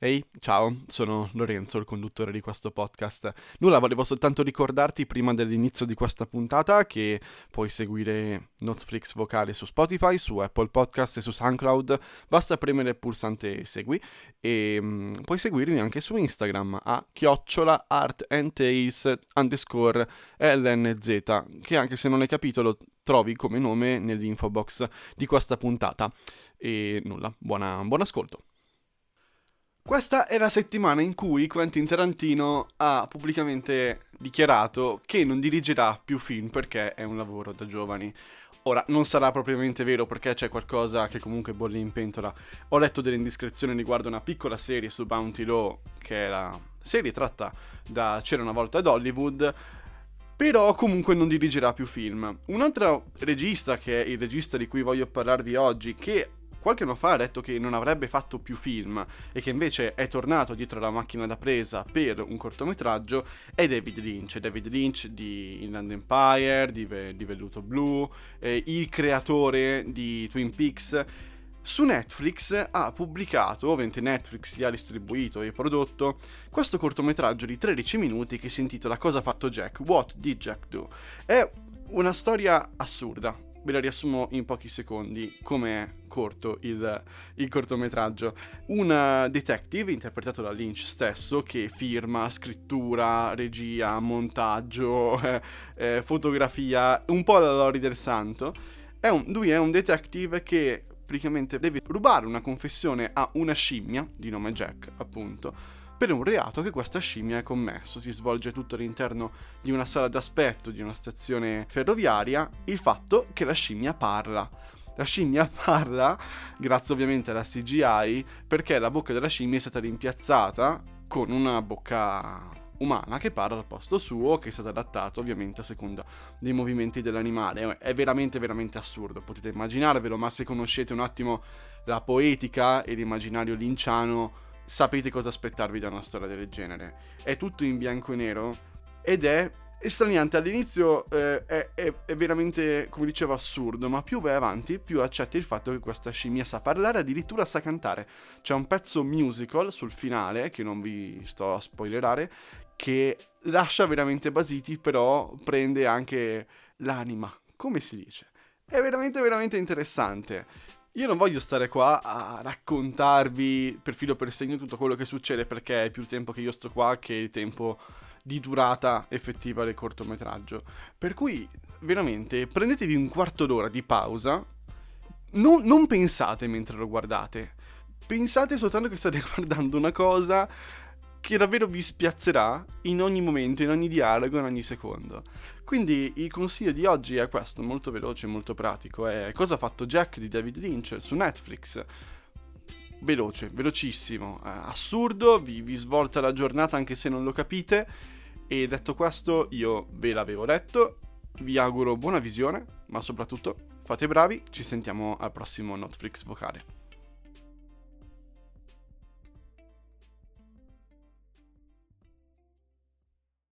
Ehi, ciao, sono Lorenzo, il conduttore di questo podcast. Nulla, volevo soltanto ricordarti prima dell'inizio di questa puntata che puoi seguire Netflix vocale su Spotify, su Apple Podcast e su SoundCloud. Basta premere il pulsante segui e um, puoi seguirmi anche su Instagram a chiocciola art and tales underscore lnz che anche se non hai capito lo trovi come nome nell'info box di questa puntata. E nulla, buona, buon ascolto. Questa è la settimana in cui Quentin Tarantino ha pubblicamente dichiarato che non dirigerà più film perché è un lavoro da giovani. Ora, non sarà propriamente vero perché c'è qualcosa che comunque bolle in pentola. Ho letto delle indiscrezioni riguardo una piccola serie su Bounty Law, che è la serie tratta da C'era una volta ad Hollywood, però comunque non dirigerà più film. Un altro regista, che è il regista di cui voglio parlarvi oggi, che qualche anno fa ha detto che non avrebbe fatto più film e che invece è tornato dietro la macchina da presa per un cortometraggio è David Lynch. David Lynch di Inland Empire, di, Ve- di Velluto Blu, eh, il creatore di Twin Peaks. Su Netflix ha pubblicato, ovviamente Netflix gli ha distribuito e prodotto, questo cortometraggio di 13 minuti che si intitola Cosa ha fatto Jack? What did Jack do? È una storia assurda, ve la riassumo in pochi secondi come è corto il, il, cortometraggio. Una detective interpretato da Lynch stesso che firma scrittura, regia, montaggio, eh, eh, fotografia, un po' da Lori del Santo. È un, lui è un detective che praticamente deve rubare una confessione a una scimmia di nome Jack, appunto per un reato che questa scimmia ha commesso. Si svolge tutto all'interno di una sala d'aspetto di una stazione ferroviaria. Il fatto che la scimmia parla. La scimmia parla, grazie ovviamente alla CGI, perché la bocca della scimmia è stata rimpiazzata con una bocca umana che parla al posto suo, che è stato adattato ovviamente a seconda dei movimenti dell'animale. È veramente, veramente assurdo, potete immaginarvelo, ma se conoscete un attimo la poetica e l'immaginario linciano, sapete cosa aspettarvi da una storia del genere. È tutto in bianco e nero ed è estraniante. All'inizio eh, è, è, è, veramente, come dicevo, assurdo, ma più vai avanti, più accetti il fatto che questa scimmia sa parlare, addirittura sa cantare. C'è un pezzo musical sul finale, che non vi sto a spoilerare, che lascia veramente basiti, però prende anche l'anima, come si dice. È veramente, veramente interessante. Io non voglio stare qua a raccontarvi per filo per segno tutto quello che succede perché è più tempo che io sto qua che il tempo di durata effettiva del cortometraggio. Per cui, veramente, prendetevi un quarto d'ora di pausa. Non, non pensate mentre lo guardate. Pensate soltanto che state guardando una cosa che davvero vi spiazzerà in ogni momento, in ogni dialogo, in ogni secondo. Quindi il consiglio di oggi è questo, molto veloce e molto pratico, è Cosa ha fatto Jack di David Lynch su Netflix. Veloce, velocissimo, eh, assurdo, vi, vi svolta la giornata anche se non lo capite. E detto questo, io ve l'avevo detto, vi auguro buona visione, ma soprattutto fate bravi, ci sentiamo al prossimo Netflix vocale.